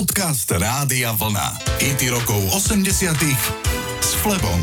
Podcast Rádia Vlna. IT rokov 80 s Flebom.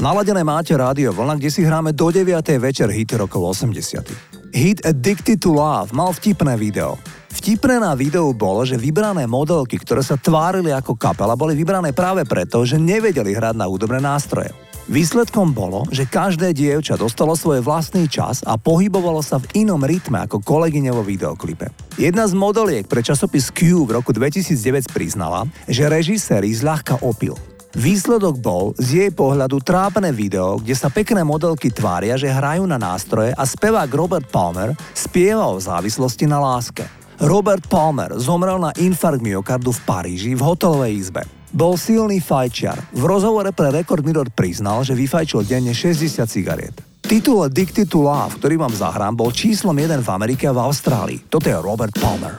Naladené máte rádio Vlna, kde si hráme do 9. večer hity rokov 80. Hit Addicted to Love mal vtipné video. Vtipné na videu bolo, že vybrané modelky, ktoré sa tvárili ako kapela, boli vybrané práve preto, že nevedeli hrať na údobné nástroje. Výsledkom bolo, že každé dievča dostalo svoj vlastný čas a pohybovalo sa v inom rytme ako kolegyne vo videoklipe. Jedna z modeliek pre časopis Q v roku 2009 priznala, že režisér ich zľahka opil. Výsledok bol z jej pohľadu trápne video, kde sa pekné modelky tvária, že hrajú na nástroje a spevák Robert Palmer spieva o závislosti na láske. Robert Palmer zomrel na infarkt myokardu v Paríži v hotelovej izbe. Bol silný fajčiar. V rozhovore pre Record Mirror priznal, že vyfajčil denne 60 cigariet. Titul Addicted to Love, ktorý vám zahrám, bol číslom 1 v Amerike a v Austrálii. Toto je Robert Palmer.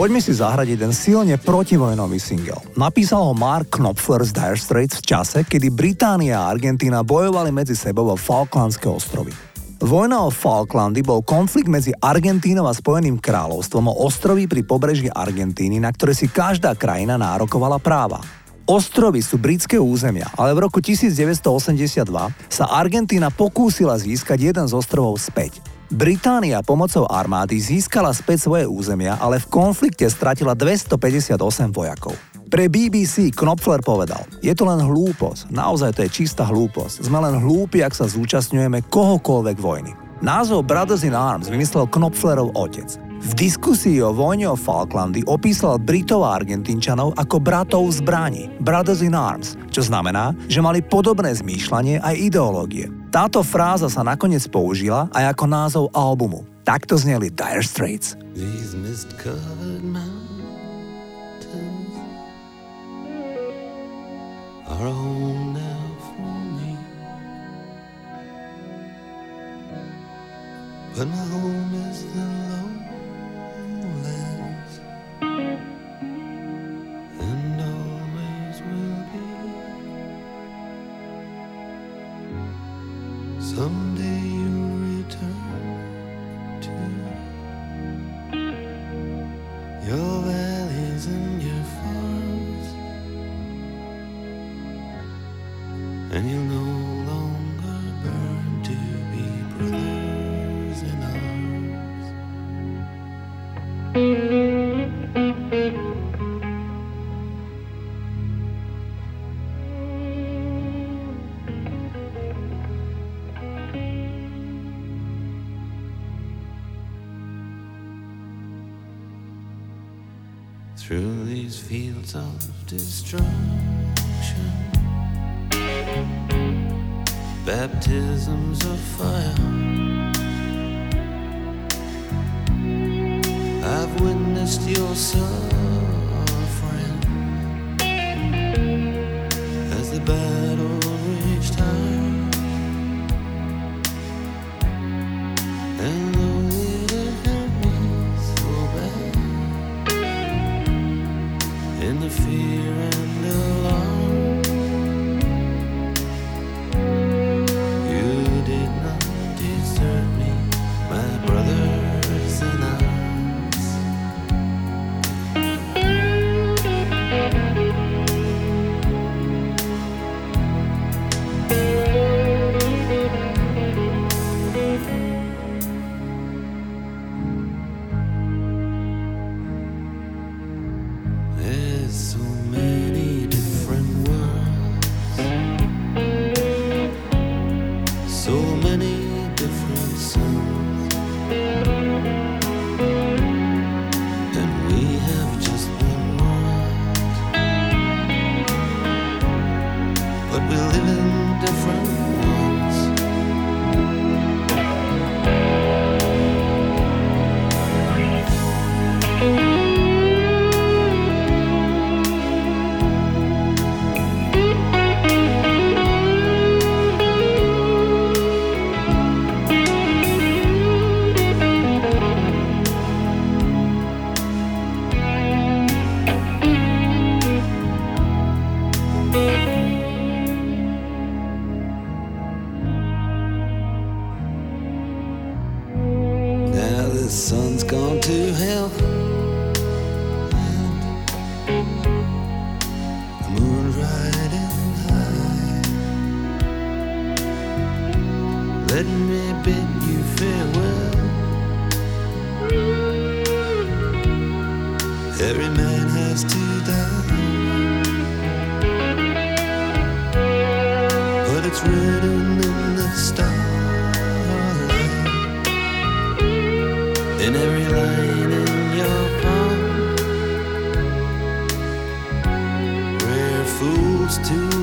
Poďme si zahrať jeden silne protivojnový single. Napísal ho Mark Knopfler z Dire Straits v čase, kedy Británia a Argentína bojovali medzi sebou vo Falklandské ostrovy. Vojna o Falklandy bol konflikt medzi Argentínou a Spojeným kráľovstvom o ostrovy pri pobreží Argentíny, na ktoré si každá krajina nárokovala práva. Ostrovy sú britské územia, ale v roku 1982 sa Argentína pokúsila získať jeden z ostrovov späť. Británia pomocou armády získala späť svoje územia, ale v konflikte stratila 258 vojakov. Pre BBC Knopfler povedal, je to len hlúposť, naozaj to je čistá hlúposť. Sme len hlúpi, ak sa zúčastňujeme kohokoľvek vojny. Názov Brothers in Arms vymyslel Knopflerov otec. V diskusii o vojne o Falklandy opísal Britov a Argentínčanov ako bratov v zbrani, Brothers in Arms, čo znamená, že mali podobné zmýšľanie aj ideológie. Táto fráza sa nakoniec použila aj ako názov albumu. Takto zneli Dire Straits. These. But my home is the of destruction baptisms of fire. I've witnessed your suffering Let me bid you farewell. Every man has to die, but it's written in the stars, In every line in your palm, we're fools to.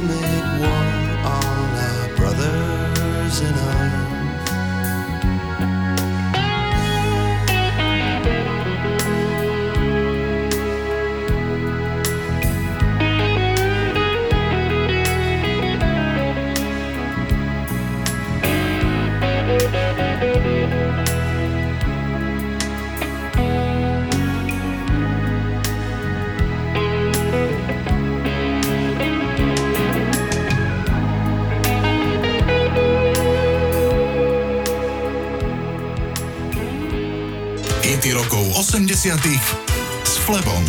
S Flebom.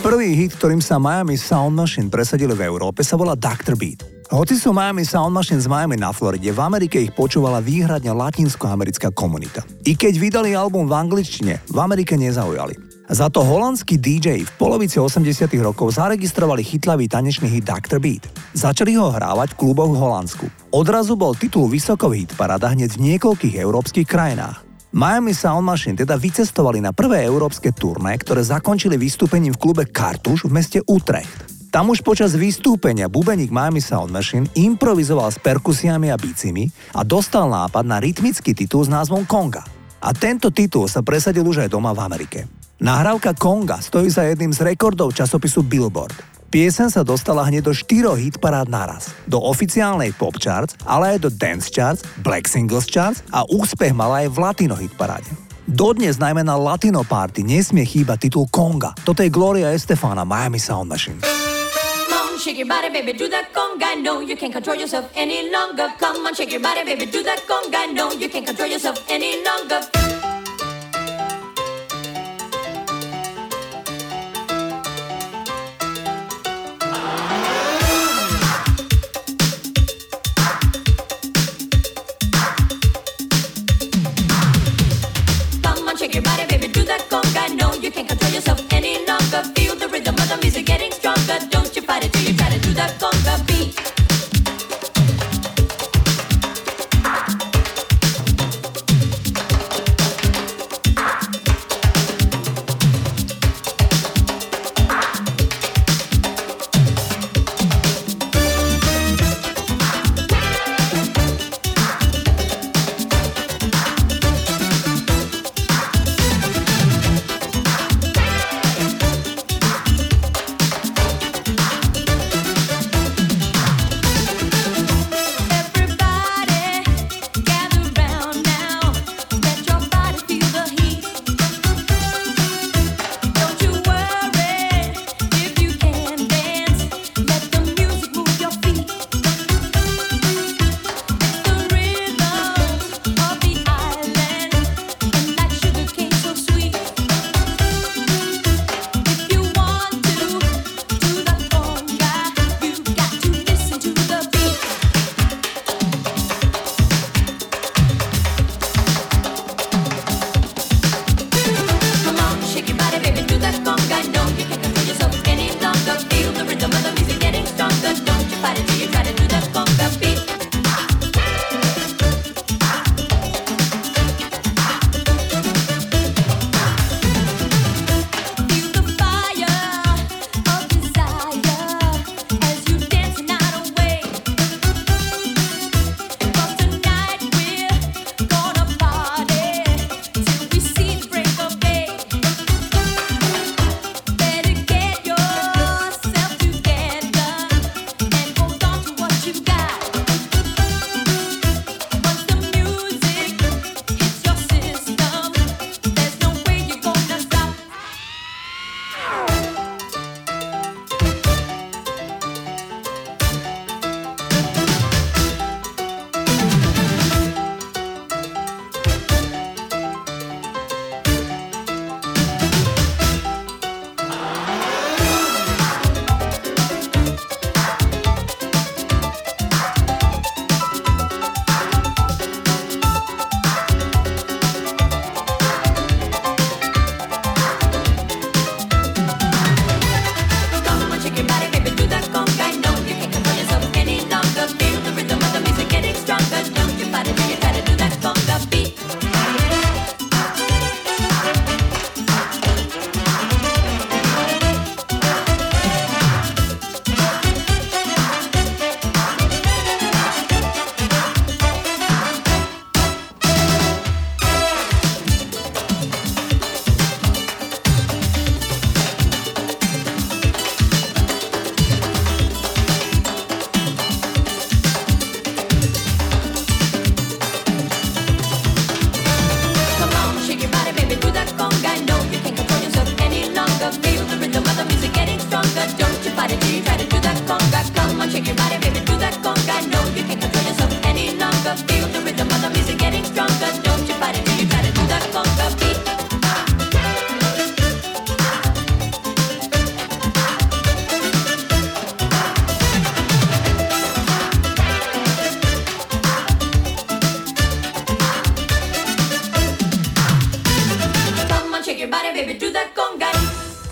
Prvý hit, ktorým sa Miami Sound Machine presadili v Európe, sa volá Dr. Beat. Hoci sú Miami Sound Machine z Miami na Floride, v Amerike ich počúvala výhradne latinskoamerická komunita. I keď vydali album v angličtine, v Amerike nezaujali. Za to holandský DJ v polovici 80 rokov zaregistrovali chytlavý tanečný hit Dr. Beat. Začali ho hrávať v kluboch v Holandsku. Odrazu bol titul vysoko v hitparáda hneď v niekoľkých európskych krajinách. Miami Sound Machine teda vycestovali na prvé európske turné, ktoré zakončili vystúpením v klube Kartuš v meste Utrecht. Tam už počas vystúpenia bubeník Miami Sound Machine improvizoval s perkusiami a bicimi a dostal nápad na rytmický titul s názvom Konga. A tento titul sa presadil už aj doma v Amerike. Nahrávka Konga stojí za jedným z rekordov časopisu Billboard. Piesen sa dostala hneď do štyroch hitparád naraz. Do oficiálnej pop charts, ale aj do dance charts, black singles charts a úspech mala aj v latino hitparáde. Dodnes najmä na Latino Party nesmie chýbať titul Konga. Toto je Gloria Estefana, Miami Sound Machine. shake your body, baby, do that conga. No, you can't control yourself any longer. Come on, shake your body, baby, do that conga. No, you can't control yourself any longer. feel the rhythm of the music getting stronger. Don't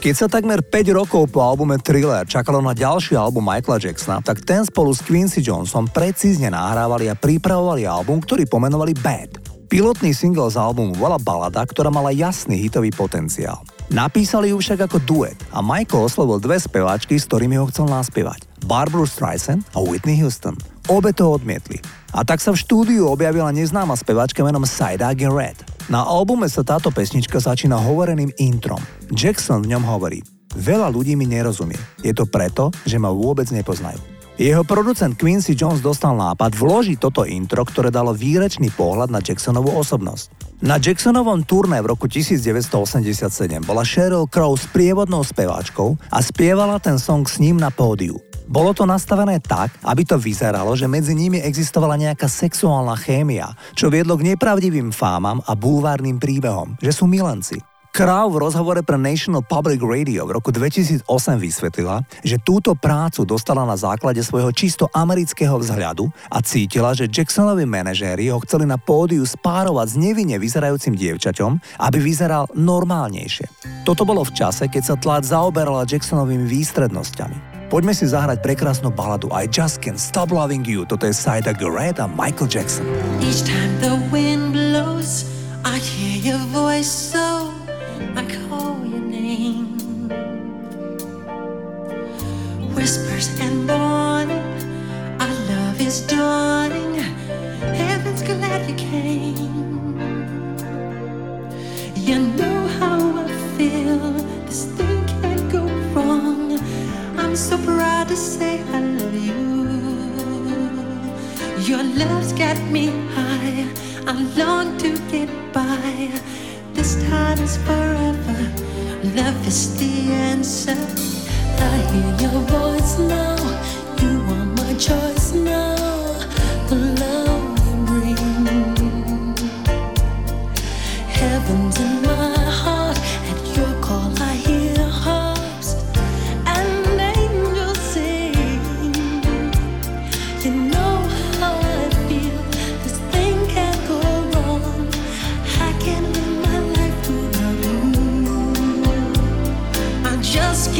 Keď sa takmer 5 rokov po albume Thriller čakalo na ďalší album Michaela Jacksona, tak ten spolu s Quincy Jonesom precízne nahrávali a pripravovali album, ktorý pomenovali Bad. Pilotný single z albumu bola balada, ktorá mala jasný hitový potenciál. Napísali ju však ako duet a Michael oslovil dve speváčky, s ktorými ho chcel naspievať. Barbara Streisand a Whitney Houston. Obe to odmietli. A tak sa v štúdiu objavila neznáma speváčka menom Saida Garrett. Na albume sa táto pesnička začína hovoreným introm. Jackson v ňom hovorí Veľa ľudí mi nerozumie. Je to preto, že ma vôbec nepoznajú. Jeho producent Quincy Jones dostal nápad vložiť toto intro, ktoré dalo výrečný pohľad na Jacksonovú osobnosť. Na Jacksonovom turné v roku 1987 bola Sheryl Crow s prievodnou speváčkou a spievala ten song s ním na pódiu. Bolo to nastavené tak, aby to vyzeralo, že medzi nimi existovala nejaká sexuálna chémia, čo viedlo k nepravdivým fámam a bulvárnym príbehom, že sú milenci. Crow v rozhovore pre National Public Radio v roku 2008 vysvetlila, že túto prácu dostala na základe svojho čisto amerického vzhľadu a cítila, že Jacksonovi manažéri ho chceli na pódiu spárovať s nevinne vyzerajúcim dievčaťom, aby vyzeral normálnejšie. Toto bolo v čase, keď sa tlač zaoberala Jacksonovými výstrednosťami. Poďme si zahrať prekrásnu baladu I Just Can't Stop Loving You. Toto je Saida Garrett a Michael Jackson. Each time the wind blows, I hear your voice so Whispers and warning, our love is dawning. Heaven's glad you came. You know how I feel. This thing can't go wrong. I'm so proud to say I love you. Your love's got me high. I long to get by. This time is forever. Love is the answer. I hear your voice now. You are my choice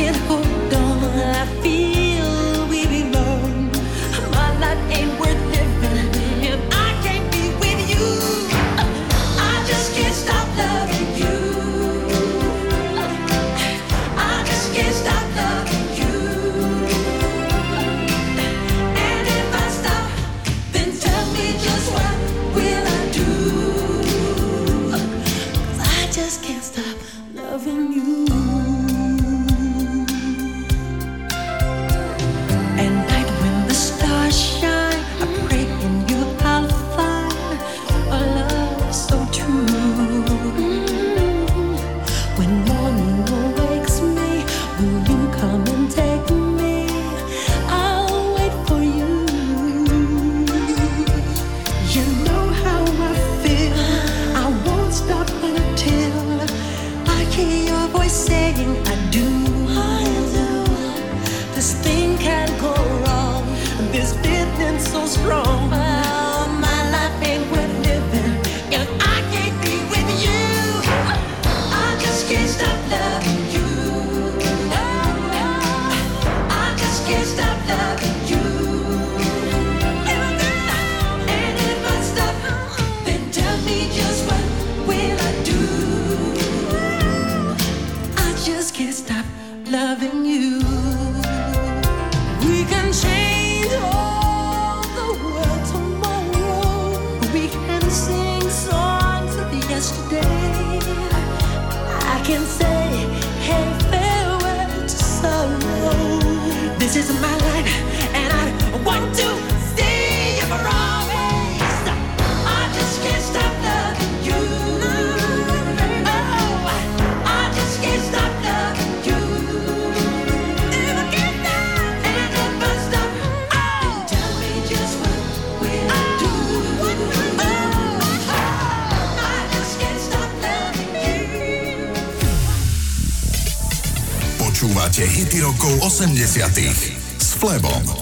just can't hold on. Počúvate hity rokov 80 s Flebom.